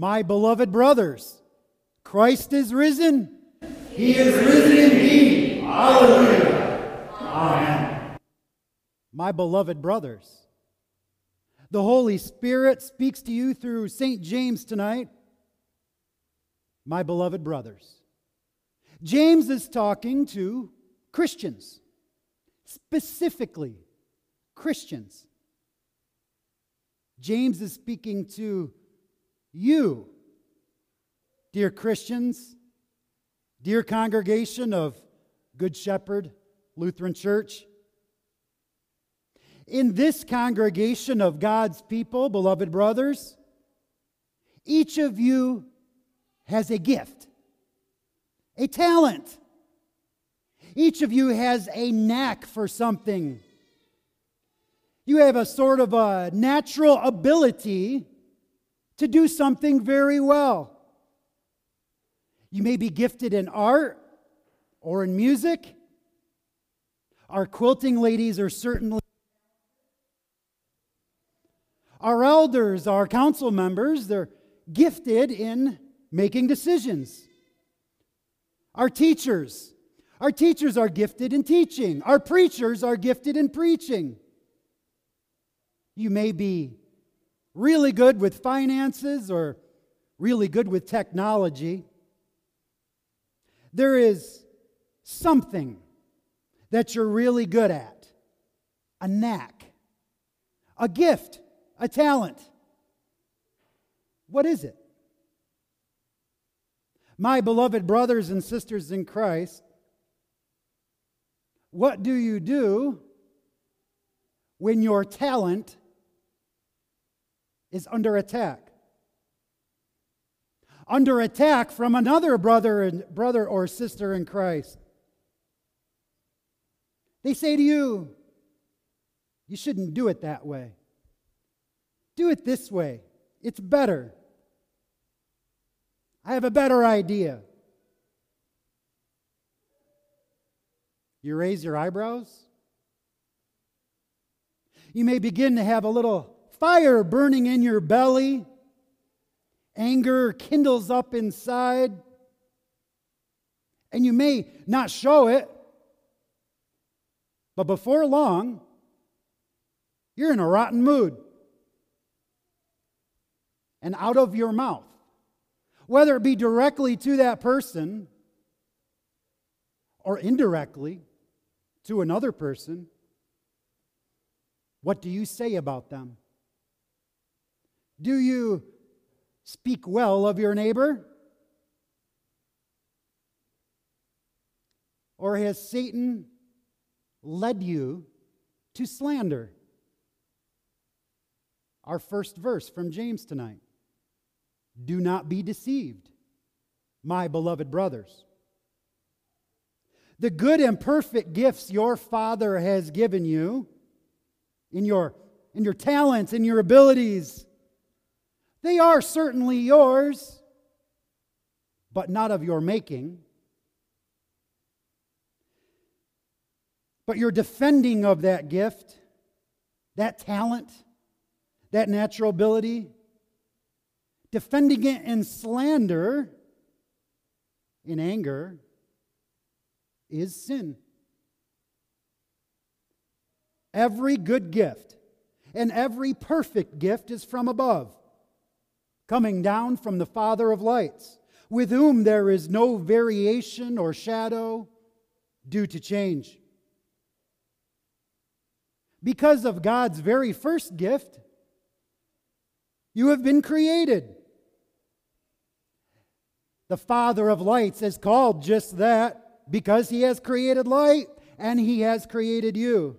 My beloved brothers, Christ is risen. He is risen indeed. Hallelujah. Amen. My beloved brothers, the Holy Spirit speaks to you through St. James tonight. My beloved brothers. James is talking to Christians, specifically Christians. James is speaking to you, dear Christians, dear congregation of Good Shepherd Lutheran Church. In this congregation of God's people, beloved brothers, each of you has a gift, a talent. Each of you has a knack for something. You have a sort of a natural ability to do something very well. You may be gifted in art or in music. Our quilting ladies are certainly. Our elders, our council members, they're gifted in making decisions. Our teachers, our teachers are gifted in teaching. Our preachers are gifted in preaching. You may be really good with finances or really good with technology. There is something that you're really good at a knack, a gift, a talent. What is it? My beloved brothers and sisters in Christ, what do you do when your talent is under attack. Under attack from another brother and brother or sister in Christ. They say to you, you shouldn't do it that way. Do it this way. It's better. I have a better idea. You raise your eyebrows. You may begin to have a little fire burning in your belly. Anger kindles up inside. And you may not show it, but before long, you're in a rotten mood. And out of your mouth, whether it be directly to that person or indirectly to another person, what do you say about them? Do you speak well of your neighbor? Or has Satan led you to slander? Our first verse from James tonight. Do not be deceived, my beloved brothers. The good and perfect gifts your Father has given you in your, in your talents, in your abilities, they are certainly yours, but not of your making. But your defending of that gift, that talent, that natural ability, defending it in slander, in anger, is sin. Every good gift and every perfect gift is from above coming down from the Father of lights, with whom there is no variation or shadow due to change. Because of God's very first gift, you have been created. The Father of lights is called just that because He has created light and He has created you.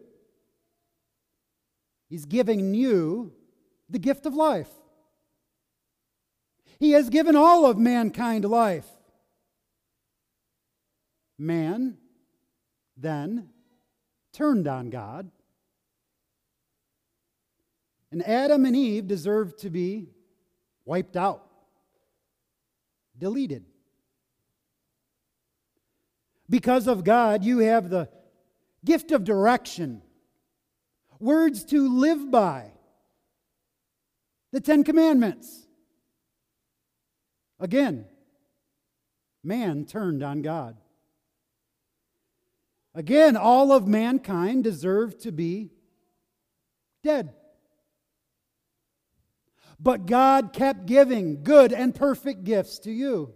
He's giving you the gift of life. He has given all of mankind life. Man then turned on God. And Adam and Eve deserved to be wiped out, deleted. Because of God, you have the gift of direction, words to live by, the Ten Commandments. Again, man turned on God. Again, all of mankind deserved to be dead. But God kept giving good and perfect gifts to you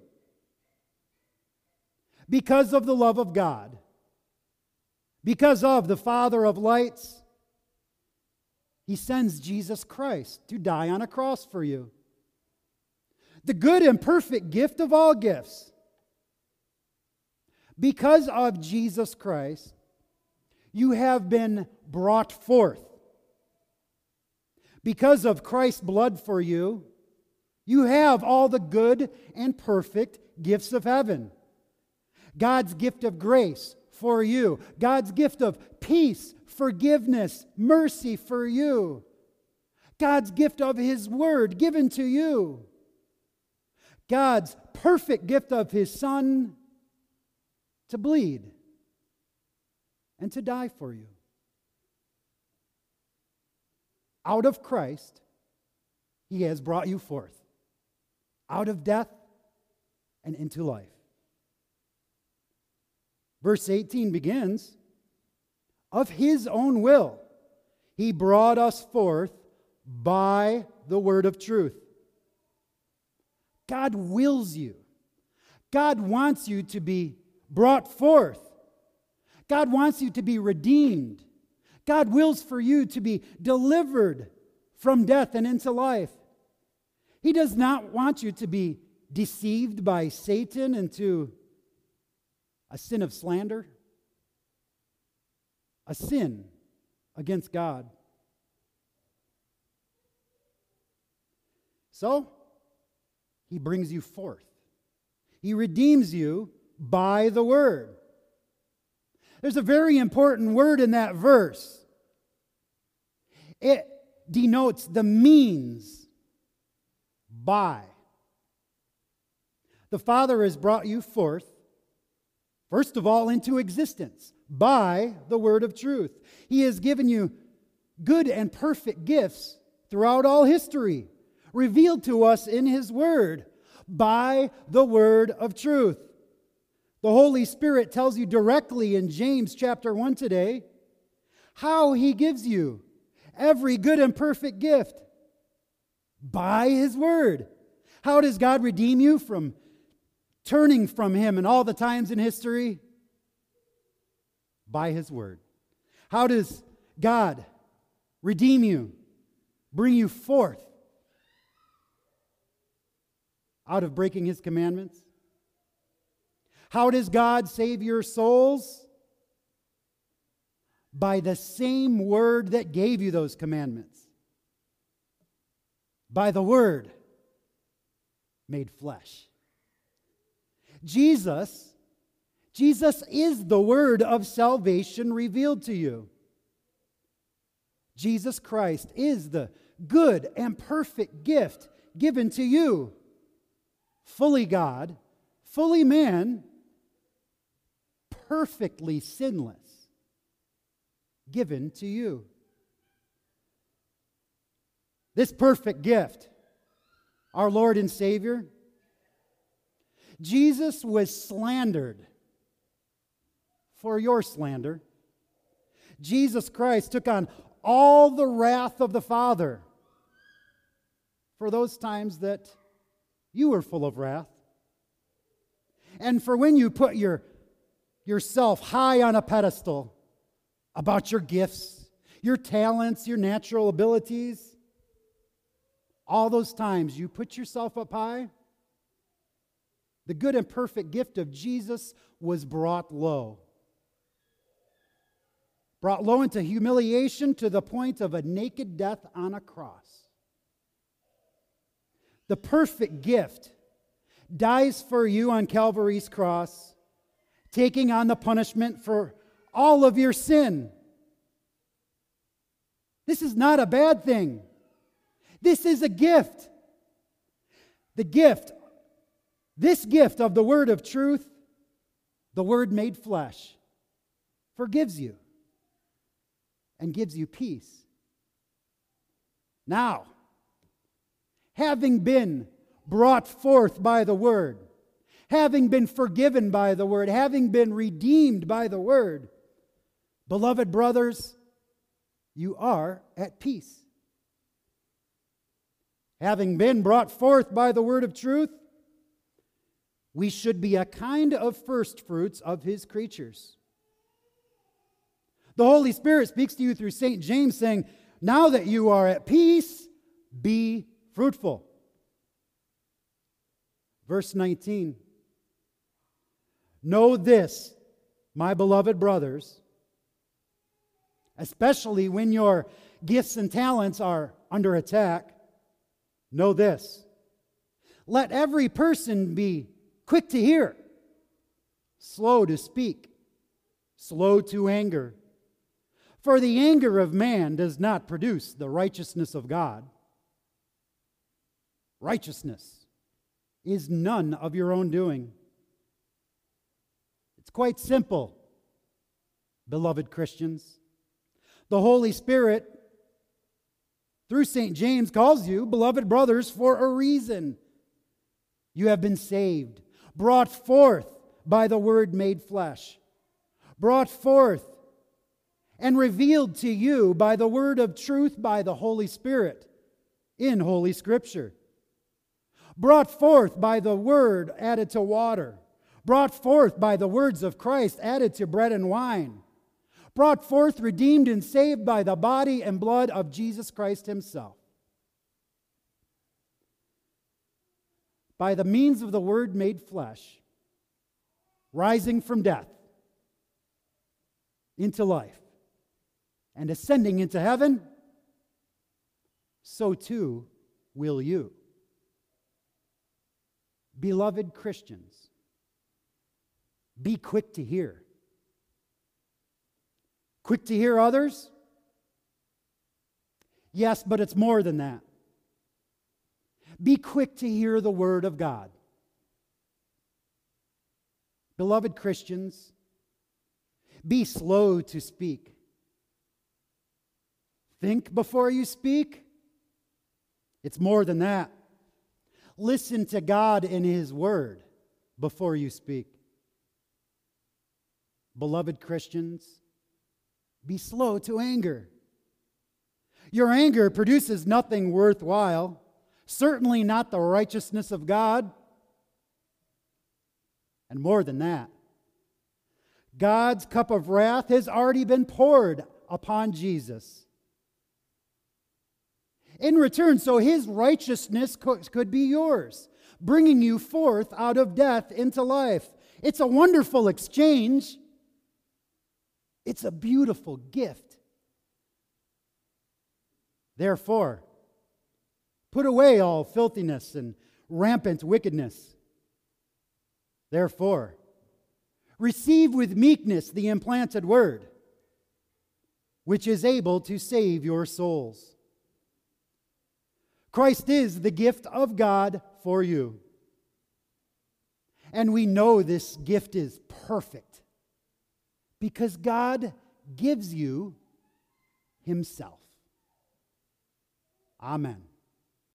because of the love of God, because of the Father of lights. He sends Jesus Christ to die on a cross for you. The good and perfect gift of all gifts. Because of Jesus Christ, you have been brought forth. Because of Christ's blood for you, you have all the good and perfect gifts of heaven. God's gift of grace for you, God's gift of peace, forgiveness, mercy for you, God's gift of His Word given to you, God's perfect gift of His Son to bleed and to die for you. Out of Christ, He has brought you forth, out of death and into life. Verse 18 begins Of His own will, He brought us forth by the word of truth. God wills you. God wants you to be brought forth. God wants you to be redeemed. God wills for you to be delivered from death and into life. He does not want you to be deceived by Satan into a sin of slander, a sin against God. So, he brings you forth. He redeems you by the word. There's a very important word in that verse. It denotes the means by. The Father has brought you forth, first of all, into existence by the word of truth. He has given you good and perfect gifts throughout all history, revealed to us in His word by the word of truth. The Holy Spirit tells you directly in James chapter 1 today how He gives you every good and perfect gift by His Word. How does God redeem you from turning from Him in all the times in history? By His Word. How does God redeem you, bring you forth out of breaking His commandments? How does God save your souls? By the same word that gave you those commandments. By the word made flesh. Jesus, Jesus is the word of salvation revealed to you. Jesus Christ is the good and perfect gift given to you. Fully God, fully man, perfectly sinless, given to you. This perfect gift, our Lord and Savior, Jesus was slandered for your slander. Jesus Christ took on all the wrath of the Father for those times that you were full of wrath. And for when you put your yourself high on a pedestal about your gifts, your talents, your natural abilities. All those times you put yourself up high, the good and perfect gift of Jesus was brought low. Brought low into humiliation to the point of a naked death on a cross. The perfect gift dies for you on Calvary's cross taking on the punishment for all of your sin. This is not a bad thing. This is a gift. The gift, this gift of the word of truth, the word made flesh, forgives you and gives you peace. Now, having been brought forth by the word, having been forgiven by the word, having been redeemed by the word, beloved brothers, you are at peace. Having been brought forth by the word of truth, we should be a kind of first fruits of his creatures. The Holy Spirit speaks to you through St. James, saying, Now that you are at peace, be fruitful. Verse 19 Know this, my beloved brothers, especially when your gifts and talents are under attack. Know this. Let every person be quick to hear, slow to speak, slow to anger. For the anger of man does not produce the righteousness of God. Righteousness is none of your own doing. It's quite simple, beloved Christians. The Holy Spirit, through St. James, calls you, beloved brothers, for a reason. You have been saved, brought forth by the Word made flesh, brought forth and revealed to you by the Word of truth by the Holy Spirit in Holy Scripture, brought forth by the Word added to water, brought forth by the words of Christ added to bread and wine, brought forth, redeemed, and saved by the body and blood of Jesus Christ Himself. by the means of the Word made flesh, rising from death into life and ascending into heaven, so too will you. Beloved Christians, be quick to hear. Quick to hear others? Yes, but it's more than that. Be quick to hear the word of God. Beloved Christians, be slow to speak. Think before you speak. It's more than that. Listen to God in His Word before you speak. Beloved Christians, be slow to anger. Your anger produces nothing worthwhile certainly not the righteousness of God. And more than that, God's cup of wrath has already been poured upon Jesus. In return, so his righteousness could be yours, bringing you forth out of death into life. It's a wonderful exchange. It's a beautiful gift. Therefore, Put away all filthiness and rampant wickedness. Therefore, receive with meekness the implanted word, which is able to save your souls. Christ is the gift of God for you. And we know this gift is perfect because God gives you Himself. Amen.